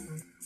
Mm-hmm.